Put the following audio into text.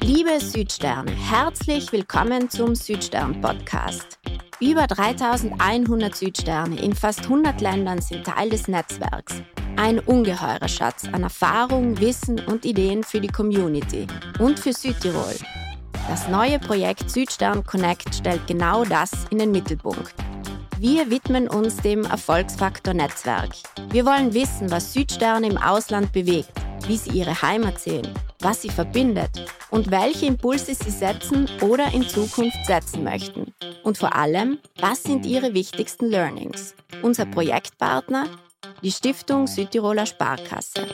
Liebe Südsterne, herzlich willkommen zum Südstern Podcast. Über 3100 Südsterne in fast 100 Ländern sind Teil des Netzwerks. Ein ungeheurer Schatz an Erfahrung, Wissen und Ideen für die Community und für Südtirol. Das neue Projekt Südstern Connect stellt genau das in den Mittelpunkt. Wir widmen uns dem Erfolgsfaktor Netzwerk. Wir wollen wissen, was Südsterne im Ausland bewegt, wie sie ihre Heimat sehen, was sie verbindet und welche Impulse sie setzen oder in Zukunft setzen möchten. Und vor allem, was sind ihre wichtigsten Learnings? Unser Projektpartner, die Stiftung Südtiroler Sparkasse.